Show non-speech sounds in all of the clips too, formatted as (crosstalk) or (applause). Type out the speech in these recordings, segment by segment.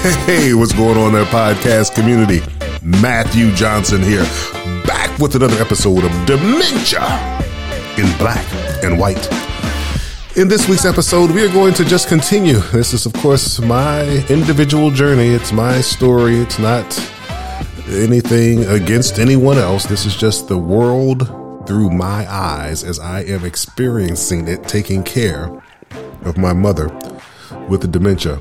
Hey, what's going on there, podcast community? Matthew Johnson here, back with another episode of Dementia in Black and White. In this week's episode, we are going to just continue. This is, of course, my individual journey. It's my story. It's not anything against anyone else. This is just the world through my eyes as I am experiencing it, taking care of my mother with dementia.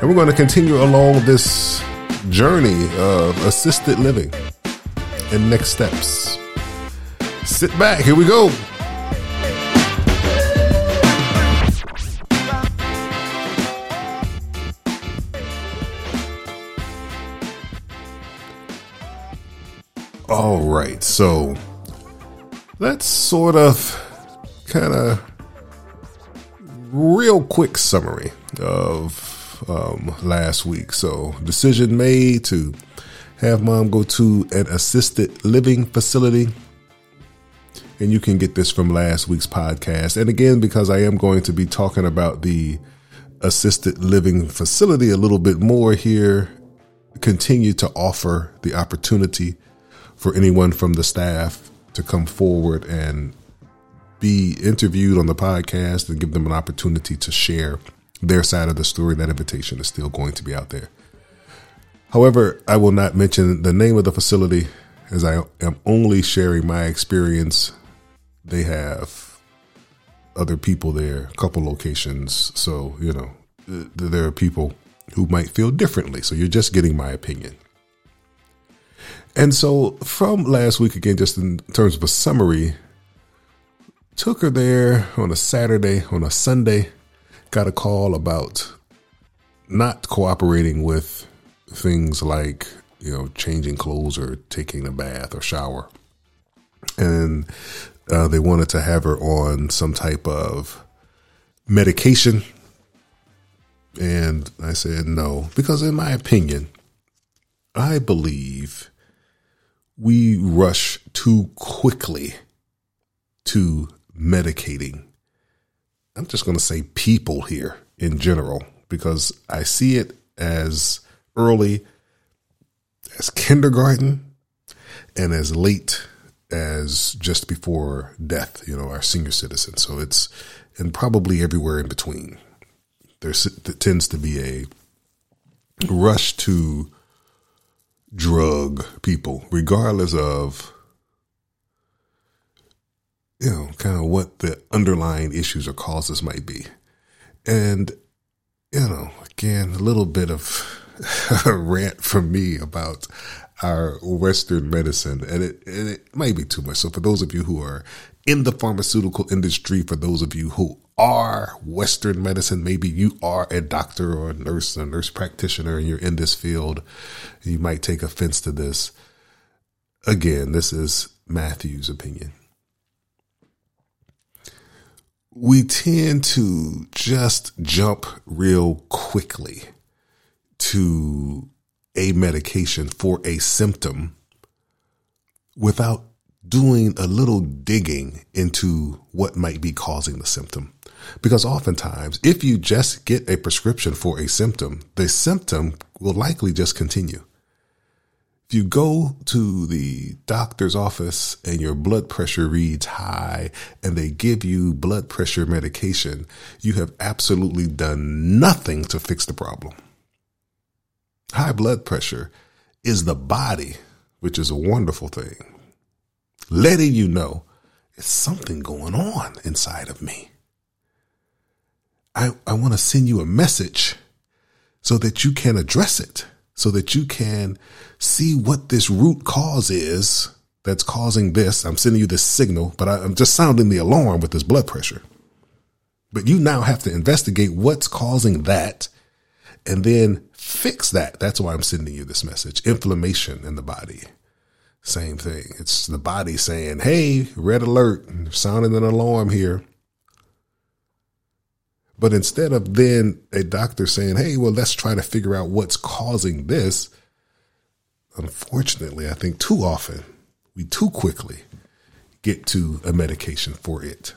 And we're going to continue along this journey of assisted living and next steps. Sit back. Here we go. All right. So let's sort of kind of real quick summary of um, last week. So, decision made to have mom go to an assisted living facility. And you can get this from last week's podcast. And again, because I am going to be talking about the assisted living facility a little bit more here, continue to offer the opportunity for anyone from the staff to come forward and be interviewed on the podcast and give them an opportunity to share their side of the story. That invitation is still going to be out there. However, I will not mention the name of the facility as I am only sharing my experience. They have other people there, a couple locations. So, you know, there are people who might feel differently. So you're just getting my opinion. And so from last week, again, just in terms of a summary, took her there on a Saturday, on a Sunday, got a call about not cooperating with things like, you know, changing clothes or taking a bath or shower. And uh, they wanted to have her on some type of medication. And I said no, because in my opinion, I believe we rush too quickly to medicating. I'm just going to say people here in general because I see it as early as kindergarten and as late as just before death, you know, our senior citizens. So it's, and probably everywhere in between. There tends to be a rush to drug people, regardless of you know, kind of what the underlying issues or causes might be. And, you know, again, a little bit of (laughs) a rant from me about our Western medicine, and it, and it might be too much. So, for those of you who are in the pharmaceutical industry, for those of you who are Western medicine, maybe you are a doctor or a nurse, a nurse practitioner, and you're in this field, you might take offense to this. Again, this is Matthew's opinion we tend to just jump real quickly to a medication for a symptom without doing a little digging into what might be causing the symptom. Because oftentimes, if you just get a prescription for a symptom, the symptom will likely just continue. If you go to the doctor's office and your blood pressure reads high and they give you blood pressure medication, you have absolutely done nothing to fix the problem. High blood pressure is the body, which is a wonderful thing, letting you know it's something going on inside of me. I, I want to send you a message so that you can address it so that you can see what this root cause is that's causing this. I'm sending you this signal, but I, am just sounding the alarm with this blood pressure. But you now have to investigate what's causing that and then fix that. That's why I'm sending you this message. Inflammation in the body. Same thing. It's the body saying, Hey, red alert, sounding an alarm here. But instead of then a doctor saying, hey, well, let's try to figure out what's causing this, unfortunately, I think too often we too quickly get to a medication for it.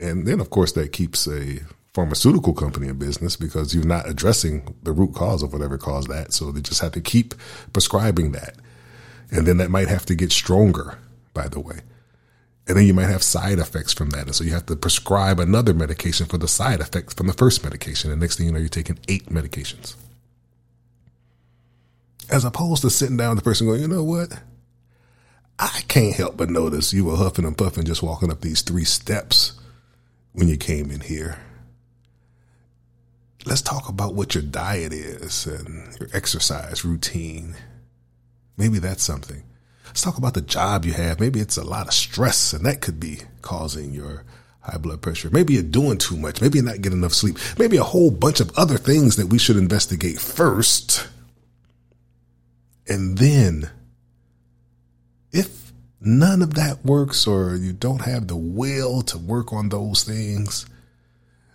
And then, of course, that keeps a pharmaceutical company in business because you're not addressing the root cause of whatever caused that. So they just have to keep prescribing that. And then that might have to get stronger, by the way. And then you might have side effects from that. And so you have to prescribe another medication for the side effects from the first medication. And next thing you know, you're taking eight medications. As opposed to sitting down with the person going, you know what? I can't help but notice you were huffing and puffing just walking up these three steps when you came in here. Let's talk about what your diet is and your exercise routine. Maybe that's something. Let's talk about the job you have. Maybe it's a lot of stress and that could be causing your high blood pressure. Maybe you're doing too much. Maybe you're not getting enough sleep. Maybe a whole bunch of other things that we should investigate first. And then if none of that works or you don't have the will to work on those things,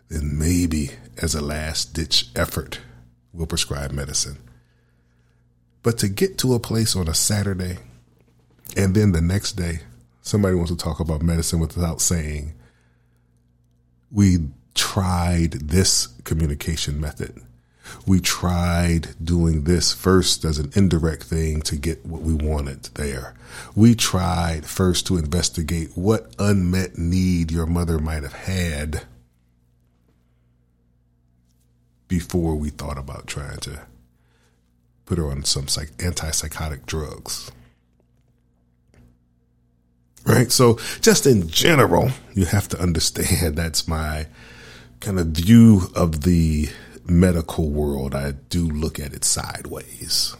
then maybe as a last ditch effort, we'll prescribe medicine. But to get to a place on a Saturday and then the next day, somebody wants to talk about medicine without saying, we tried this communication method we tried doing this first as an indirect thing to get what we wanted there. We tried first to investigate what unmet need your mother might have had before we thought about trying to put her on some psych- antipsychotic drugs. Right? So, just in general, you have to understand (laughs) that's my kind of view of the medical world, I do look at it sideways.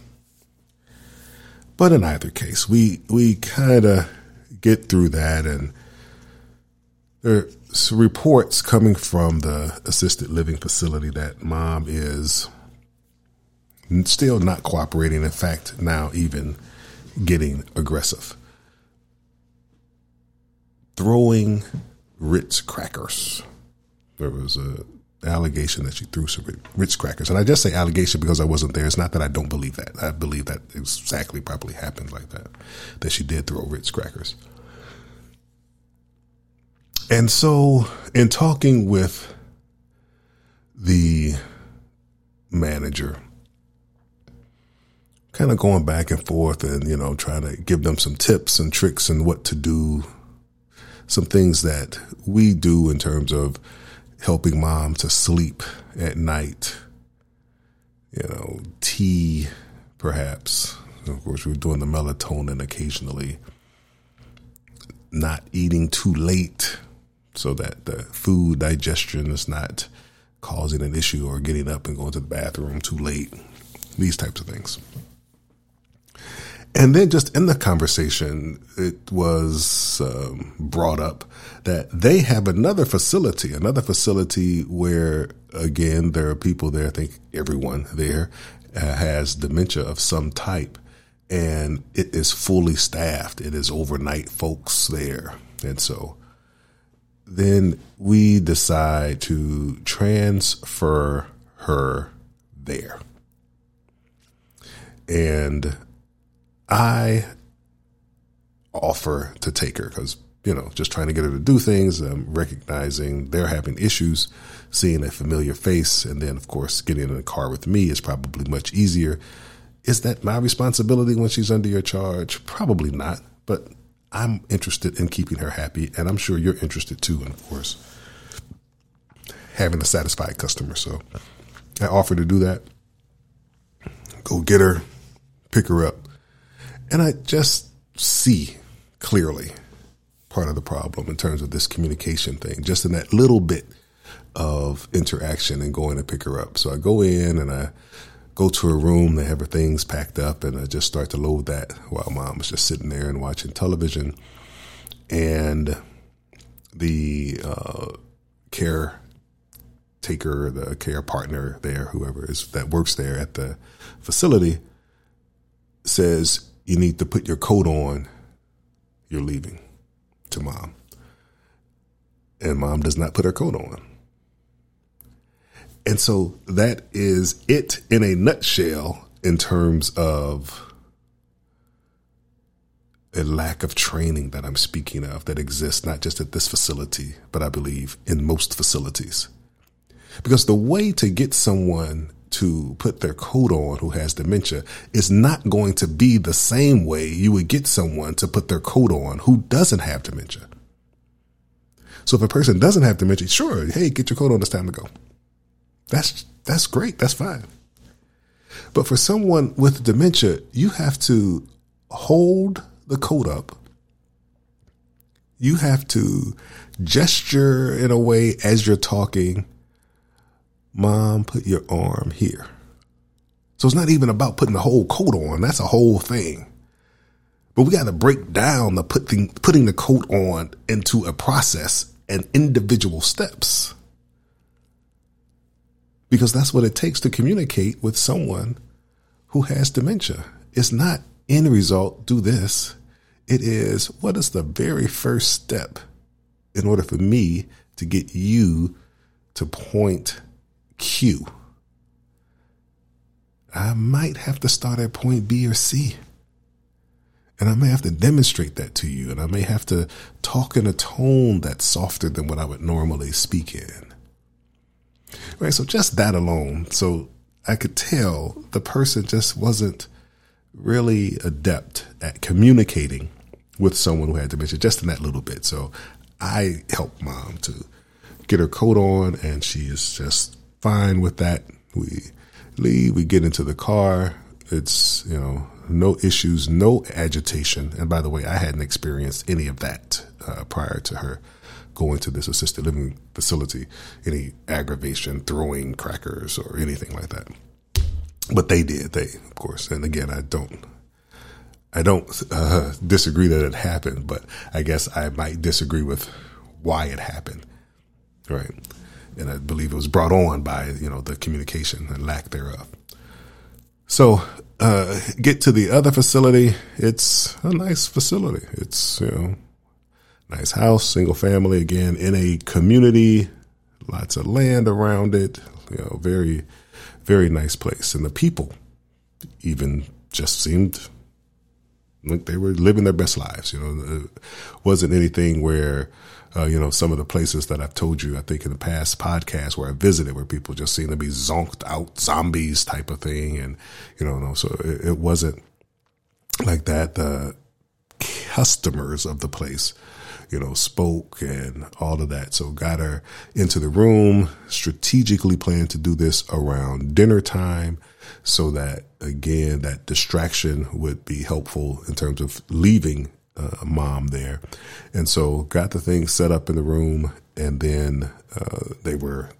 But in either case, we we kind of get through that, and there's reports coming from the assisted living facility that mom is still not cooperating. In fact, now even getting aggressive, throwing Ritz crackers. There was a allegation that she threw some Ritz crackers. And I just say allegation because I wasn't there. It's not that I don't believe that. I believe that exactly probably happened like that, that she did throw Ritz crackers. And so, in talking with the manager, kind of going back and forth and, you know, trying to give them some tips and tricks and what to do, some things that we do in terms of helping mom to sleep at night. You know, tea, perhaps. Of course, we're doing the melatonin occasionally. Not eating too late so that the food digestion is not causing an issue or getting up and going to the bathroom too late. These types of things. And then just in the conversation, it was um, brought up that they have another facility, another facility where, again, there are people there. I think everyone there uh, has dementia of some type, and it is fully staffed. It is overnight folks there. And so then we decide to transfer her there. And I offer to take her because, you know, just trying to get her to do things, um, recognizing they're having issues, seeing a familiar face, and then, of course, getting in a car with me is probably much easier. Is that my responsibility when she's under your charge? Probably not, but I'm interested in keeping her happy, and I'm sure you're interested too, and of course, having a satisfied customer. So I offer to do that. Go get her, pick her up and I just see clearly part of the problem in terms of this communication thing, just in that little bit of interaction and going to pick her up. So I go in and I go to her room. They have her things packed up, and I just start to load that while mom was just sitting there and watching television. And the uh, care taker, the care partner there, whoever is that works there at the facility, says, you need to put your coat on. You're leaving to mom. And mom does not put her coat on. And so that is it in a nutshell in terms of a lack of training that I'm speaking of that exists not just at this facility, but I believe in most facilities. Because the way to get someone to put their coat on who has dementia is not going to be the same way you would get someone to put their coat on who doesn't have dementia. So if a person doesn't have dementia, sure, hey, get your coat on, it's time to go. That's that's great, that's fine. But for someone with dementia, you have to hold the coat up. You have to gesture in a way as you're talking Mom, put your arm here. So it's not even about putting the whole coat on. That's a whole thing. But we got to break down the putting, putting the coat on into a process and individual steps. Because that's what it takes to communicate with someone who has dementia. It's not end result, do this. It is what is the very first step in order for me to get you to point Q. I might have to start at point B or C. And I may have to demonstrate that to you. And I may have to talk in a tone that's softer than what I would normally speak in. Right. So just that alone. So I could tell the person just wasn't really adept at communicating with someone who had dementia just in that little bit. So I helped mom to get her coat on and she is just fine with that. We leave, we get into the car. It's, you know, no issues, no agitation. And by the way, I hadn't experienced any of that uh, prior to her going to this assisted living facility, any aggravation, throwing crackers or anything like that. But they did, they, of course. And again, I don't, I don't uh, disagree that it happened, but I guess I might disagree with why it happened. Right and I believe it was brought on by you know the communication and lack thereof. So uh, get to the other facility. It's a nice facility. It's you know nice house, single family again in a community, lots of land around it. You know, very very nice place, and the people even just seemed like they were living their best lives. You know, it wasn't anything where uh, you know, some of the places that I've told you, I think in the past podcast where I visited, where people just seem to be zonked out zombies type of thing. And, you know, so it, it wasn't like that. The customers of the place, you know, spoke and all of that. So got her into the room, strategically planned to do this around dinner time so that again, that distraction would be helpful in terms of leaving uh, mom there. And so got the thing set up in the room and then uh, they were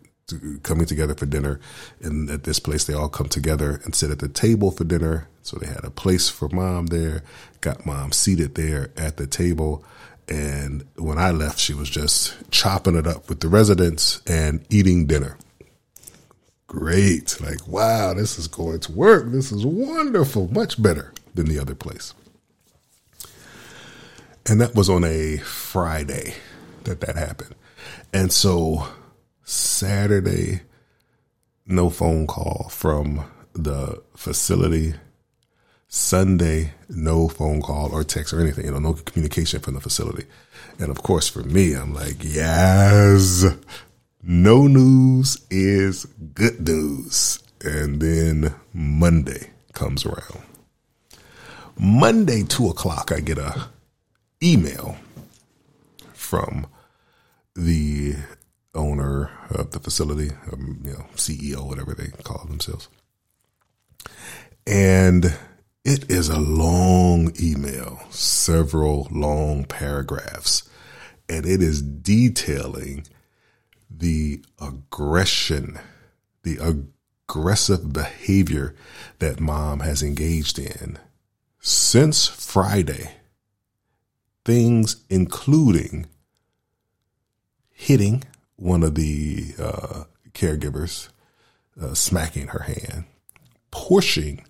coming together for dinner. And at this place, they all come together and sit at the table for dinner. So they had a place for mom there, got mom seated there at the table. And when I left, she was just chopping it up with the residents and eating dinner. Great. Like, wow, this is going to work. This is wonderful. Much better than the other place. And that was on a Friday that that happened. And so Saturday, no phone call from the facility. Sunday, no phone call or text or anything, you know, no communication from the facility. And of course, for me, I'm like, yes, no news is good news. And then Monday comes around. Monday, two o'clock, I get a email from the owner of the facility, um, you know, CEO, whatever they call themselves. And it is a long email, several long paragraphs, and it is detailing the aggression, the aggressive behavior that mom has engaged in since Friday things including hitting one of the uh, caregivers, uh, smacking her hand, pushing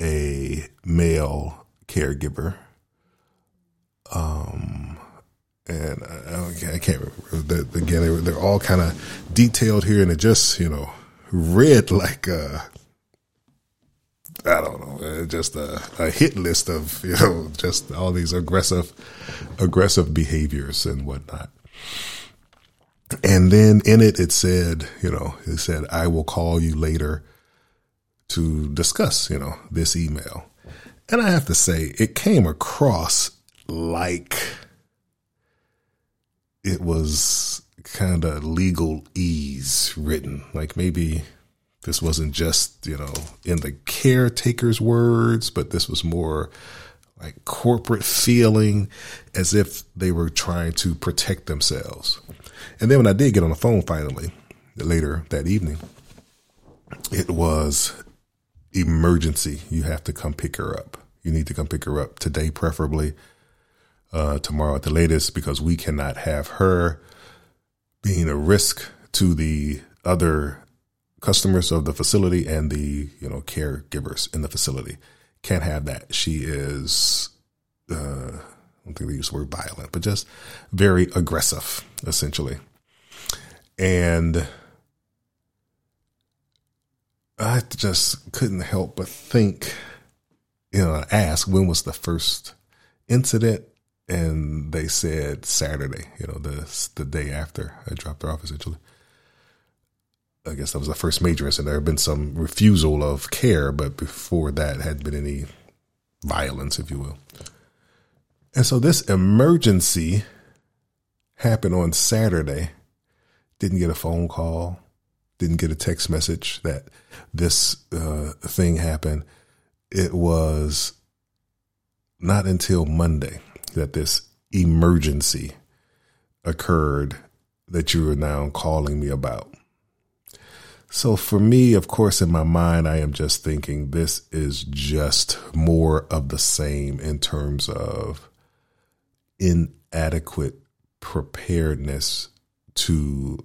a male caregiver. Um, and I, I can't remember. The, again, they're, they're all kind of detailed here, and it just you know read (laughs) like uh, I don't know, uh, just a, a, hit list of (laughs) you know just all these aggressive, aggressive behaviors and whatnot. And then in it, it said, you know, it said, I will call you later to discuss, you know, this email. And I have to say, it came across like it was kind of legal ease written. Like maybe this wasn't just, you know, in the caretaker's words, but this was more like corporate feeling as if they were trying to protect themselves. And then when I did get on the phone finally later that evening, it was emergency. You have to come pick her up. You need to come pick her up today, preferably uh, tomorrow at the latest, because we cannot have her being a risk to the other customers of the facility and the you know caregivers in the facility. Can't have that. She is. Uh, I don't think they use the word violent, but just very aggressive, essentially. And I just couldn't help but think, you know, ask when was the first incident, and they said Saturday. You know, the the day after I dropped her off, essentially. I guess that was the first major incident. There had been some refusal of care, but before that had been any violence, if you will. And so this emergency happened on Saturday. Didn't get a phone call, didn't get a text message that this uh, thing happened. It was not until Monday that this emergency occurred that you are now calling me about. So for me, of course, in my mind, I am just thinking this is just more of the same in terms of inadequate preparedness to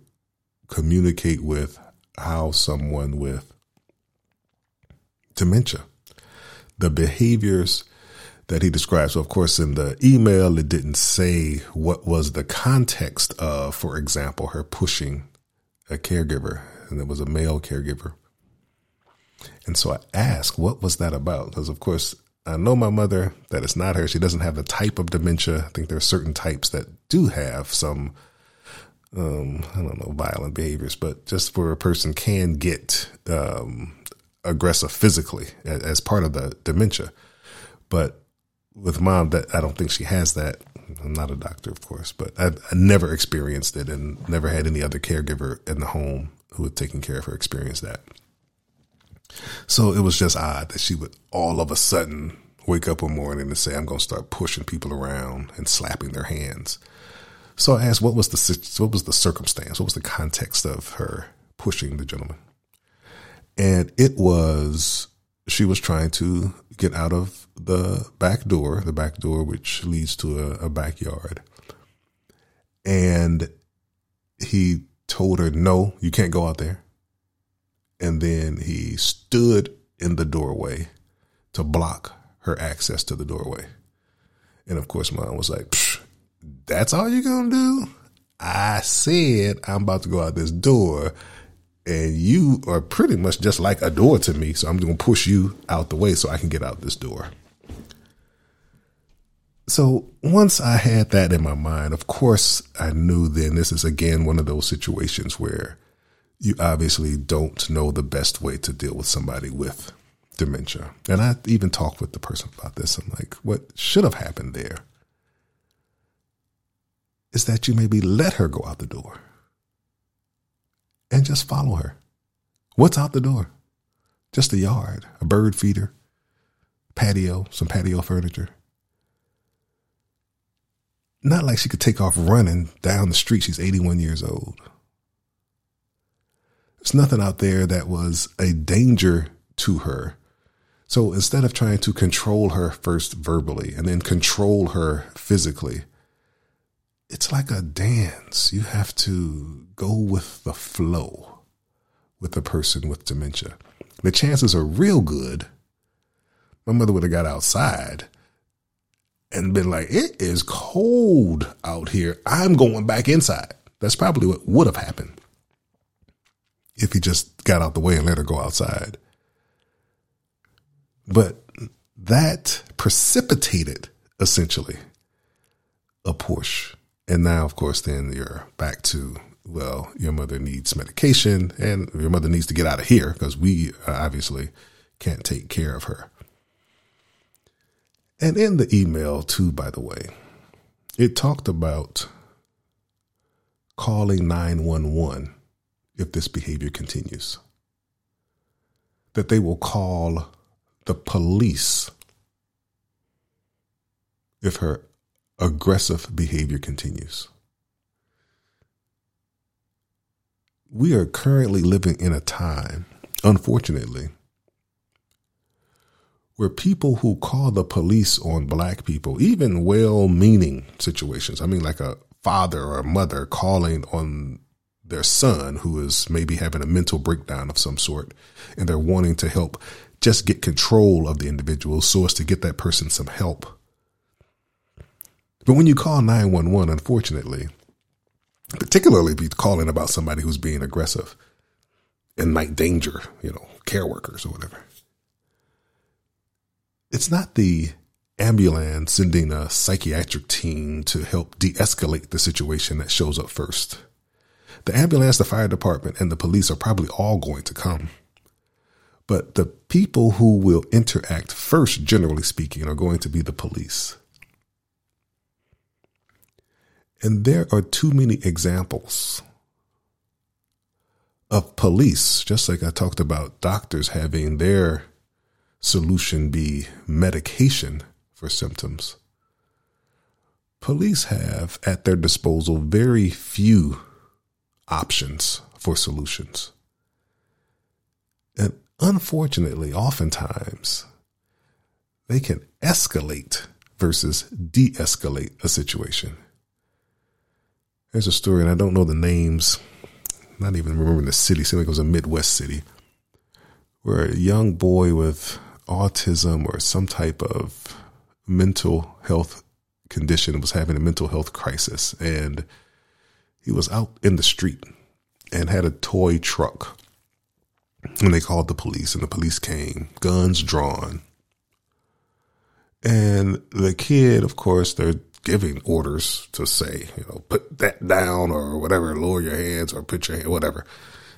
communicate with how someone with dementia, the behaviors that he describes. So, of course, in the email, it didn't say what was the context of, for example, her pushing a caregiver and it was a male caregiver. And so I asked, what was that about? Because, of course, I know my mother that it's not her. She doesn't have the type of dementia. I think there are certain types that do have some, um, I don't know, violent behaviors, but just where a person can get um, aggressive physically as, part of the dementia. But with mom, that I don't think she has that. I'm not a doctor, of course, but I, I never experienced it and never had any other caregiver in the home who had taken care of her experience that. So it was just odd that she would all of a sudden wake up one morning and say, I'm going to start pushing people around and slapping their hands. So I asked, what was the, what was the circumstance? What was the context of her pushing the gentleman? And it was, she was trying to get out of the back door, the back door, which leads to a, a backyard. And he told her, no, you can't go out there. And then he stood in the doorway to block her access to the doorway. And of course, mom was like, that's all you're going to do? I said, I'm about to go out this door and you are pretty much just like a door to me. So I'm going to push you out the way so I can get out this door. So once I had that in my mind, of course, I knew then this is again one of those situations where you obviously don't know the best way to deal with somebody with dementia. And I even talked with the person about this. I'm like, what should have happened there is that you maybe let her go out the door and just follow her. What's out the door? Just a yard, a bird feeder, patio, some patio furniture not like she could take off running down the street. She's 81 years old. There's nothing out there that was a danger to her. So instead of trying to control her first verbally and then control her physically, it's like a dance. You have to go with the flow with a person with dementia. The chances are real good. My mother would have got outside and been like, it is cold out here. I'm going back inside. That's probably what would have happened if he just got out the way and let her go outside. But that precipitated essentially a push. And now, of course, then you're back to well, your mother needs medication and your mother needs to get out of here because we obviously can't take care of her. And in the email, too, by the way, it talked about calling 911 if this behavior continues. That they will call the police if her aggressive behavior continues. We are currently living in a time, unfortunately, where people who call the police on black people, even well meaning situations, I mean, like a father or a mother calling on their son who is maybe having a mental breakdown of some sort, and they're wanting to help just get control of the individual so as to get that person some help. But when you call 911, unfortunately, particularly if you're calling about somebody who's being aggressive and might danger, you know, care workers or whatever, it's not the ambulance sending a psychiatric team to help de escalate the situation that shows up first. The ambulance, the fire department, and the police are probably all going to come. But the people who will interact first, generally speaking, are going to be the police. And there are too many examples of police, just like I talked about doctors having their solution be medication for symptoms. Police have at their disposal very few options for solutions. And unfortunately, oftentimes, they can escalate versus de escalate a situation. There's a story, and I don't know the names, not even remembering the city, seems like it was a Midwest city, where a young boy with autism or some type of mental health condition was having a mental health crisis and he was out in the street and had a toy truck and they called the police and the police came guns drawn. And the kid of course they're giving orders to say you know put that down or whatever lower your hands or put your hand whatever.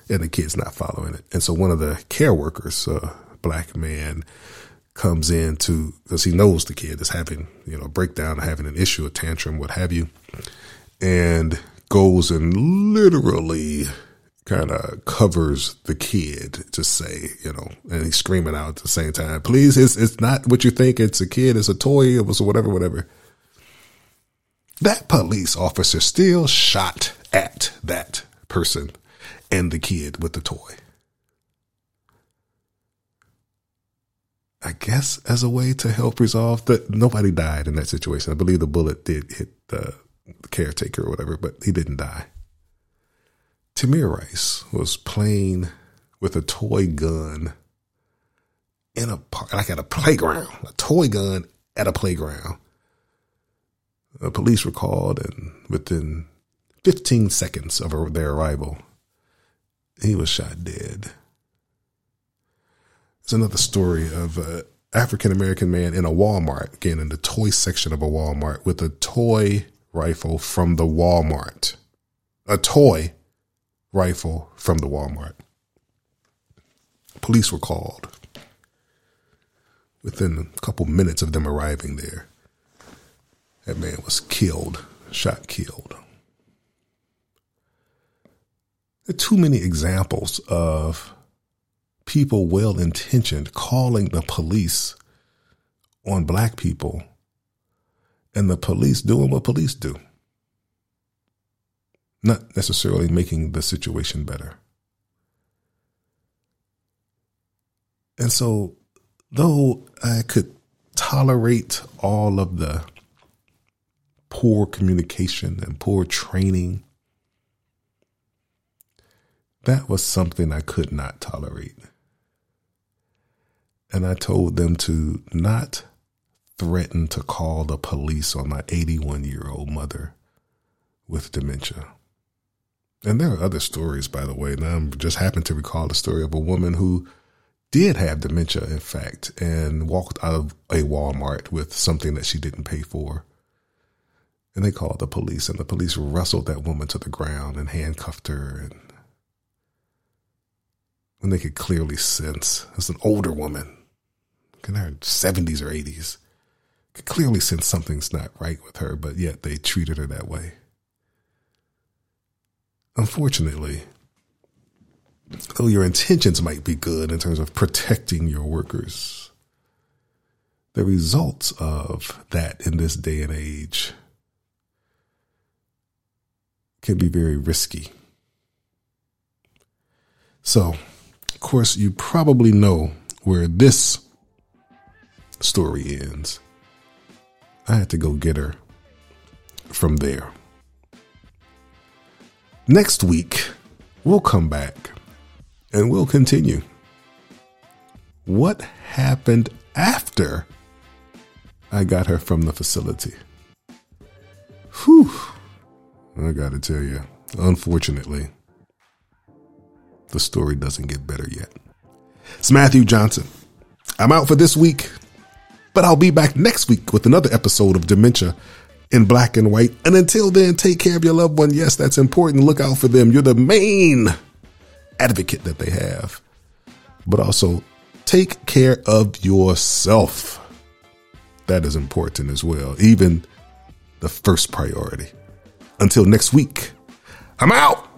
And the kid's not following it. And so one of the care workers uh, black man comes in to because he knows the kid is having you know a breakdown, having an issue, a tantrum, what have you, and goes and literally kind of covers the kid to say, you know, and he's screaming out at the same time, please, it's, it's not what you think. It's a kid. It's a toy. It was whatever, whatever. That police officer still shot at that person and the kid with the toy. I guess as a way to help resolve that nobody died in that situation. I believe the bullet did hit the, caretaker or whatever, but he didn't die. Tamir Rice was playing with a toy gun in a park, like at a playground, a toy gun at a playground. The police were called, and within 15 seconds of their arrival, he was shot dead. It's another story of an African American man in a Walmart, again, in the toy section of a Walmart with a toy rifle from the Walmart. A toy rifle from the Walmart. Police were called. Within a couple minutes of them arriving there, that man was killed, shot killed. There are too many examples of people well intentioned calling the police on black people and the police doing what police do, not necessarily making the situation better. And so, though I could tolerate all of the poor communication and poor training, that was something I could not tolerate and I told them to not threaten to call the police on my 81 year old mother with dementia. And there are other stories, by the way. Now I'm just happened to recall the story of a woman who did have dementia, in fact, and walked out of a Walmart with something that she didn't pay for. And they called the police, and the police wrestled that woman to the ground and handcuffed her. And when they could clearly sense, as an older woman, in her 70s or 80s, could clearly sense something's not right with her, but yet they treated her that way. Unfortunately, though your intentions might be good in terms of protecting your workers, the results of that in this day and age can be very risky. So, of course, you probably know where this story ends. I had to go get her from there. Next week, we'll come back and we'll continue. What happened after I got her from the facility? Whew. I gotta tell you, unfortunately, the story doesn't get better yet. It's Matthew Johnson. I'm out for this week, but I'll be back next week with another episode of Dementia in Black and White. And until then, take care of your loved one. Yes, that's important. Look out for them. You're the main advocate that they have. But also, take care of yourself. That is important as well. Even the first priority. Until next week, I'm out.